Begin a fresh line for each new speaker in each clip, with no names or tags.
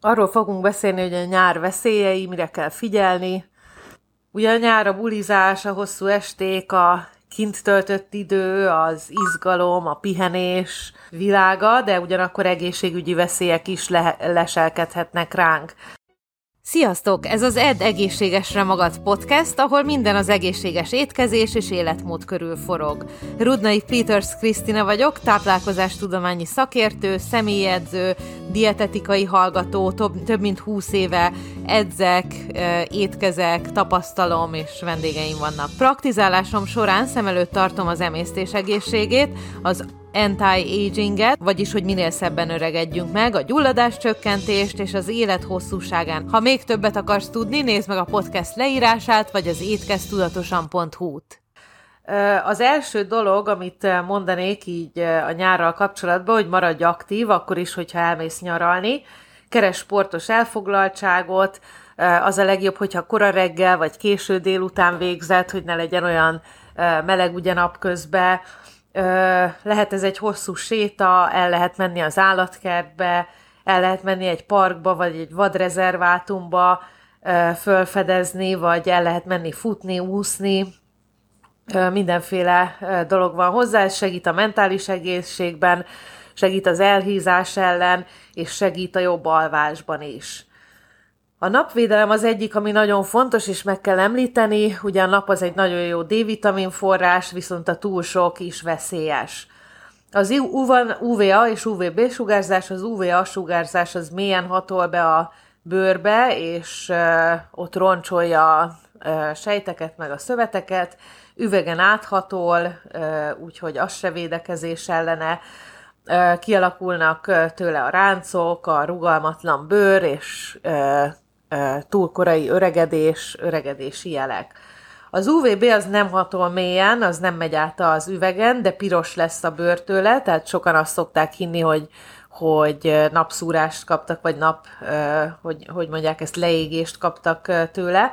Arról fogunk beszélni, hogy a nyár veszélyei, mire kell figyelni. Ugye a nyár a bulizás, a hosszú esték, a kint töltött idő, az izgalom, a pihenés világa, de ugyanakkor egészségügyi veszélyek is le- leselkedhetnek ránk.
Sziasztok! Ez az Ed Egészségesre Magad podcast, ahol minden az egészséges étkezés és életmód körül forog. Rudnai Peters Krisztina vagyok, táplálkozástudományi szakértő, személyedző, dietetikai hallgató, több, több mint 20 éve edzek, étkezek, tapasztalom és vendégeim vannak. Praktizálásom során szem előtt tartom az emésztés egészségét, az anti-aginget, vagyis hogy minél szebben öregedjünk meg, a gyulladás csökkentést és az élet hosszúságán. Ha még többet akarsz tudni, nézd meg a podcast leírását, vagy az étkeztudatosan.hu-t.
Az első dolog, amit mondanék így a nyárral kapcsolatban, hogy maradj aktív, akkor is, hogyha elmész nyaralni, keres sportos elfoglaltságot, az a legjobb, hogyha kora reggel vagy késő délután végzett, hogy ne legyen olyan meleg ugye napközben, lehet ez egy hosszú séta, el lehet menni az állatkertbe, el lehet menni egy parkba, vagy egy vadrezervátumba fölfedezni, vagy el lehet menni futni, úszni, mindenféle dolog van hozzá, ez segít a mentális egészségben, segít az elhízás ellen, és segít a jobb alvásban is. A napvédelem az egyik, ami nagyon fontos, és meg kell említeni, ugye a nap az egy nagyon jó D-vitamin forrás, viszont a túl sok is veszélyes. Az UVA és UVB sugárzás, az UVA sugárzás az mélyen hatol be a bőrbe, és ott roncsolja a sejteket meg a szöveteket, üvegen áthatol, úgyhogy az se védekezés ellene, kialakulnak tőle a ráncok, a rugalmatlan bőr, és túl korai öregedés, öregedési jelek. Az UVB az nem hatol mélyen, az nem megy át az üvegen, de piros lesz a bőr tőle, tehát sokan azt szokták hinni, hogy, hogy napszúrást kaptak, vagy nap, hogy, hogy mondják, ezt leégést kaptak tőle.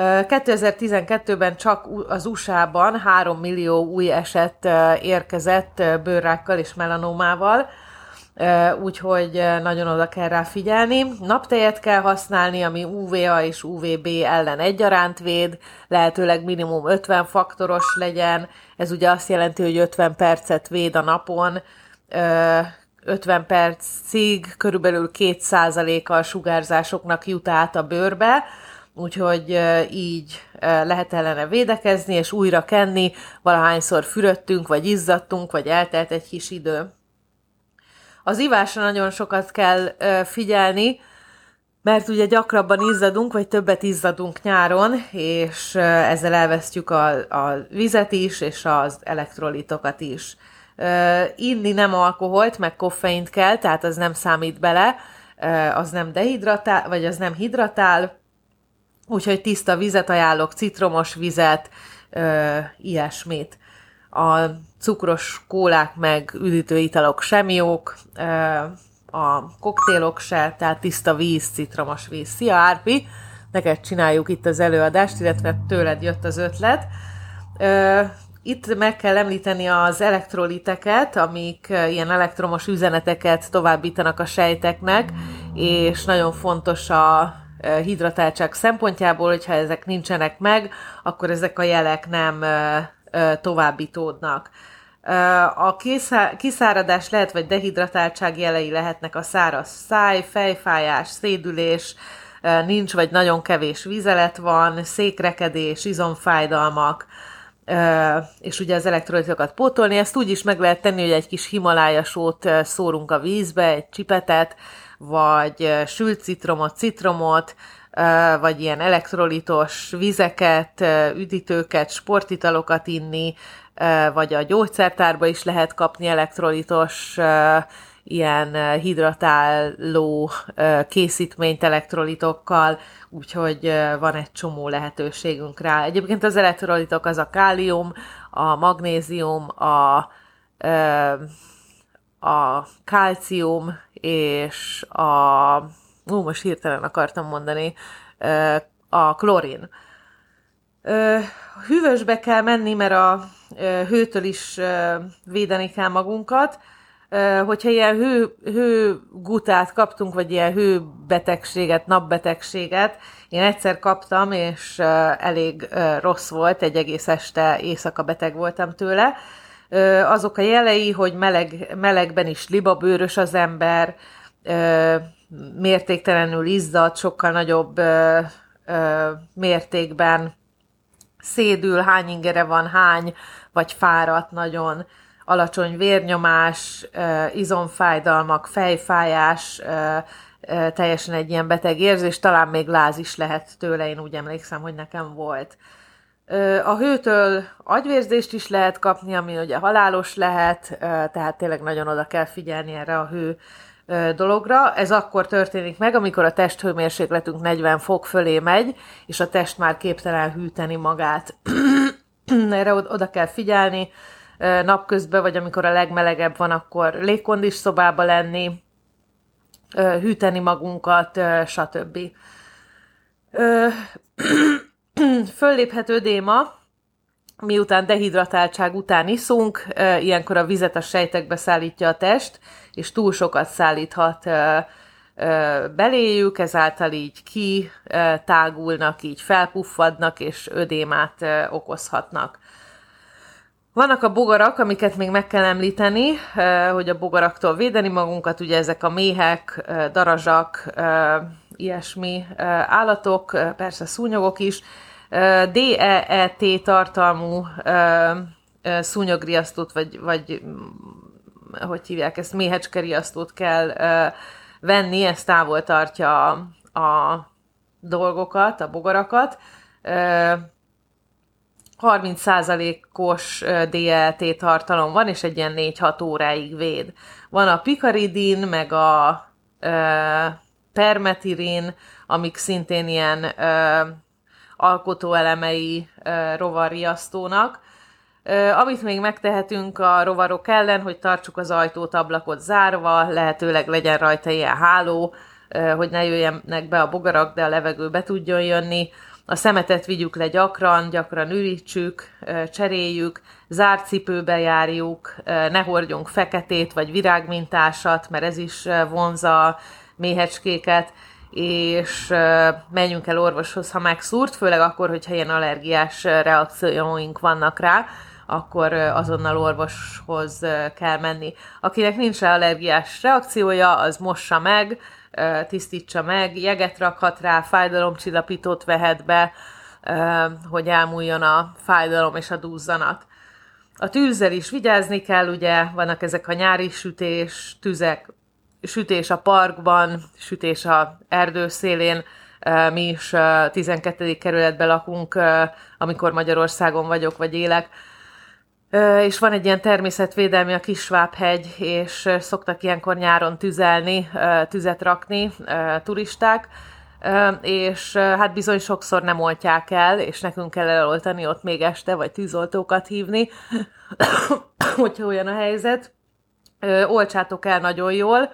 2012-ben csak az USA-ban 3 millió új eset érkezett bőrrákkal és melanómával, úgyhogy nagyon oda kell rá figyelni. Naptejet kell használni, ami UVA és UVB ellen egyaránt véd, lehetőleg minimum 50 faktoros legyen, ez ugye azt jelenti, hogy 50 percet véd a napon, 50 percig körülbelül 2%-a a sugárzásoknak jut át a bőrbe, úgyhogy így lehet ellene védekezni, és újra kenni, valahányszor fürödtünk, vagy izzadtunk, vagy eltelt egy kis idő. Az ivásra nagyon sokat kell figyelni, mert ugye gyakrabban izzadunk, vagy többet izzadunk nyáron, és ezzel elvesztjük a, a vizet is, és az elektrolitokat is. Inni nem alkoholt, meg koffeint kell, tehát az nem számít bele, az nem dehidratál, vagy az nem hidratál, úgyhogy tiszta vizet ajánlok, citromos vizet, ilyesmit a cukros kólák meg üdítő italok sem jók, a koktélok se, tehát tiszta víz, citromos víz. Szia Árpi! Neked csináljuk itt az előadást, illetve tőled jött az ötlet. Itt meg kell említeni az elektroliteket, amik ilyen elektromos üzeneteket továbbítanak a sejteknek, és nagyon fontos a hidratáltság szempontjából, hogyha ezek nincsenek meg, akkor ezek a jelek nem továbbítódnak. A kiszáradás lehet, vagy dehidratáltság jelei lehetnek a száraz száj, fejfájás, szédülés, nincs vagy nagyon kevés vizelet van, székrekedés, izomfájdalmak, és ugye az elektrolitokat pótolni. Ezt úgy is meg lehet tenni, hogy egy kis himalájasót szórunk a vízbe, egy csipetet, vagy sült citromot, citromot, vagy ilyen elektrolitos vizeket, üdítőket, sportitalokat inni, vagy a gyógyszertárba is lehet kapni elektrolitos ilyen hidratáló készítményt elektrolitokkal, úgyhogy van egy csomó lehetőségünk rá. Egyébként az elektrolitok az a kálium, a magnézium, a, a kalcium és a ú, most hirtelen akartam mondani, a klorin. Hűvösbe kell menni, mert a hőtől is védeni kell magunkat. Hogyha ilyen hő, hőgutát kaptunk, vagy ilyen hőbetegséget, napbetegséget, én egyszer kaptam, és elég rossz volt, egy egész este éjszaka beteg voltam tőle. Azok a jelei, hogy meleg, melegben is libabőrös az ember, mértéktelenül izzad, sokkal nagyobb mértékben szédül, hány ingere van, hány, vagy fáradt nagyon, alacsony vérnyomás, izomfájdalmak, fejfájás, teljesen egy ilyen beteg érzés, talán még láz is lehet tőle, én úgy emlékszem, hogy nekem volt. A hőtől agyvérzést is lehet kapni, ami ugye halálos lehet, tehát tényleg nagyon oda kell figyelni erre a hő dologra. Ez akkor történik meg, amikor a testhőmérsékletünk 40 fok fölé megy, és a test már képtelen hűteni magát. erre oda kell figyelni napközben, vagy amikor a legmelegebb van, akkor légkondis szobába lenni, hűteni magunkat, stb. Fölléphet ödéma, miután dehidratáltság után iszunk, ilyenkor a vizet a sejtekbe szállítja a test, és túl sokat szállíthat beléjük, ezáltal így kitágulnak, így felpuffadnak, és ödémát okozhatnak. Vannak a bogarak, amiket még meg kell említeni, hogy a bogaraktól védeni magunkat, ugye ezek a méhek, darazsak, ilyesmi állatok, persze szúnyogok is. DEET tartalmú szúnyogriasztót, vagy, vagy hogy hívják ezt, méhecskeriasztót kell venni, ez távol tartja a, a dolgokat, a bogarakat. 30%-os DLT tartalom van, és egy ilyen 4-6 óráig véd. Van a pikaridin, meg a ö, permetirin, amik szintén ilyen ö, alkotóelemei ö, rovarriasztónak. Ö, amit még megtehetünk a rovarok ellen, hogy tartsuk az ajtót, ablakot zárva, lehetőleg legyen rajta ilyen háló, ö, hogy ne jöjjenek be a bogarak, de a levegő be tudjon jönni a szemetet vigyük le gyakran, gyakran ürítsük, cseréljük, zárt cipőbe járjuk, ne hordjunk feketét vagy virágmintásat, mert ez is vonza a méhecskéket, és menjünk el orvoshoz, ha megszúrt, főleg akkor, hogyha ilyen allergiás reakcióink vannak rá, akkor azonnal orvoshoz kell menni. Akinek nincs allergiás reakciója, az mossa meg, tisztítsa meg, jeget rakhat rá, fájdalomcsillapítót vehet be, hogy elmúljon a fájdalom és a duzzanat. A tűzzel is vigyázni kell, ugye vannak ezek a nyári sütés, tüzek, sütés a parkban, sütés a erdőszélén, mi is 12. kerületben lakunk, amikor Magyarországon vagyok, vagy élek, és van egy ilyen természetvédelmi, a Kisvábhegy, és szoktak ilyenkor nyáron tüzelni, tüzet rakni turisták, és hát bizony sokszor nem oltják el, és nekünk kell eloltani ott még este, vagy tűzoltókat hívni, hogyha olyan a helyzet. Olcsátok el nagyon jól,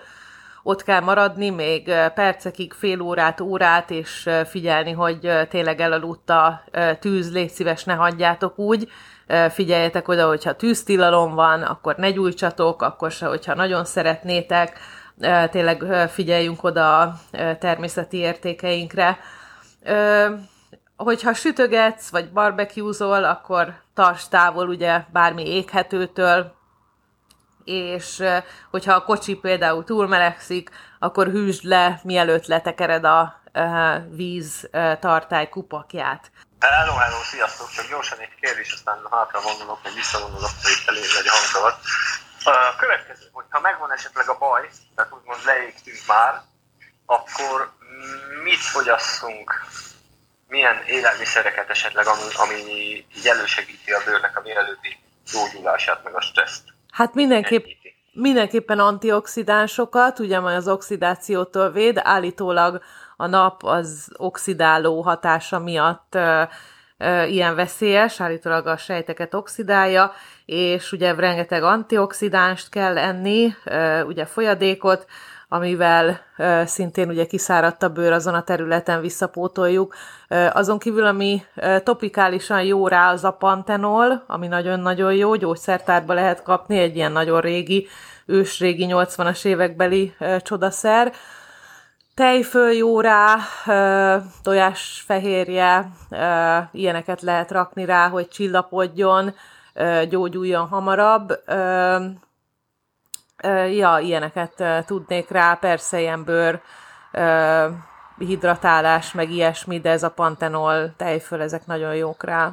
ott kell maradni még percekig, fél órát, órát, és figyelni, hogy tényleg elaludt a tűz, légy szíves, ne hagyjátok úgy, figyeljetek oda, hogyha tűztilalom van, akkor ne gyújtsatok, akkor se, hogyha nagyon szeretnétek, tényleg figyeljünk oda a természeti értékeinkre. Hogyha sütögetsz, vagy barbecuezol, akkor tarts távol ugye bármi éghetőtől, és hogyha a kocsi például túlmelegszik, akkor hűsd le, mielőtt letekered a víz tartály kupakját.
Hello, hello, sziasztok! Csak gyorsan egy kérdés, aztán hátra vonulok, vagy visszavonulok, hogy elég egy hangolat. A következő, hogyha megvan esetleg a baj, tehát úgymond leégtünk már, akkor mit fogyasszunk, milyen élelmiszereket esetleg, ami, ami elősegíti a bőrnek a mielőtti gyógyulását, meg a stresszt?
Hát mindenképp, mindenképpen antioxidánsokat, ugye majd az oxidációtól véd, állítólag a nap az oxidáló hatása miatt ilyen veszélyes, állítólag a sejteket oxidálja, és ugye rengeteg antioxidánst kell enni, ugye folyadékot, amivel szintén ugye kiszáradt a bőr azon a területen visszapótoljuk. Azon kívül, ami topikálisan jó rá, az a pantenol, ami nagyon-nagyon jó, gyógyszertárba lehet kapni, egy ilyen nagyon régi
ősrégi 80-as évekbeli csodaszer. Tejföl jó rá, tojásfehérje, ilyeneket lehet rakni rá, hogy csillapodjon, gyógyuljon hamarabb. Ja, ilyeneket tudnék rá, persze ilyen bőr, hidratálás, meg ilyesmi, de ez a pantenol, tejföl, ezek nagyon jók rá.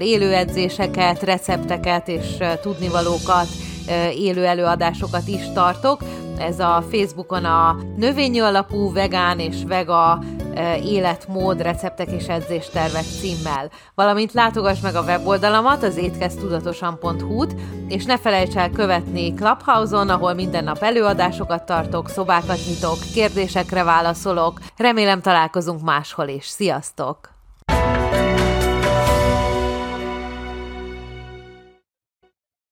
élő edzéseket, recepteket és tudnivalókat, élő előadásokat is tartok. Ez a Facebookon a növényi alapú vegán és vega életmód, receptek és edzéstervek címmel. Valamint látogass meg a weboldalamat, az étkeztudatosan.hu-t, és ne felejts el követni Clubhouse-on, ahol minden nap előadásokat tartok, szobákat nyitok, kérdésekre válaszolok. Remélem találkozunk máshol is. Sziasztok!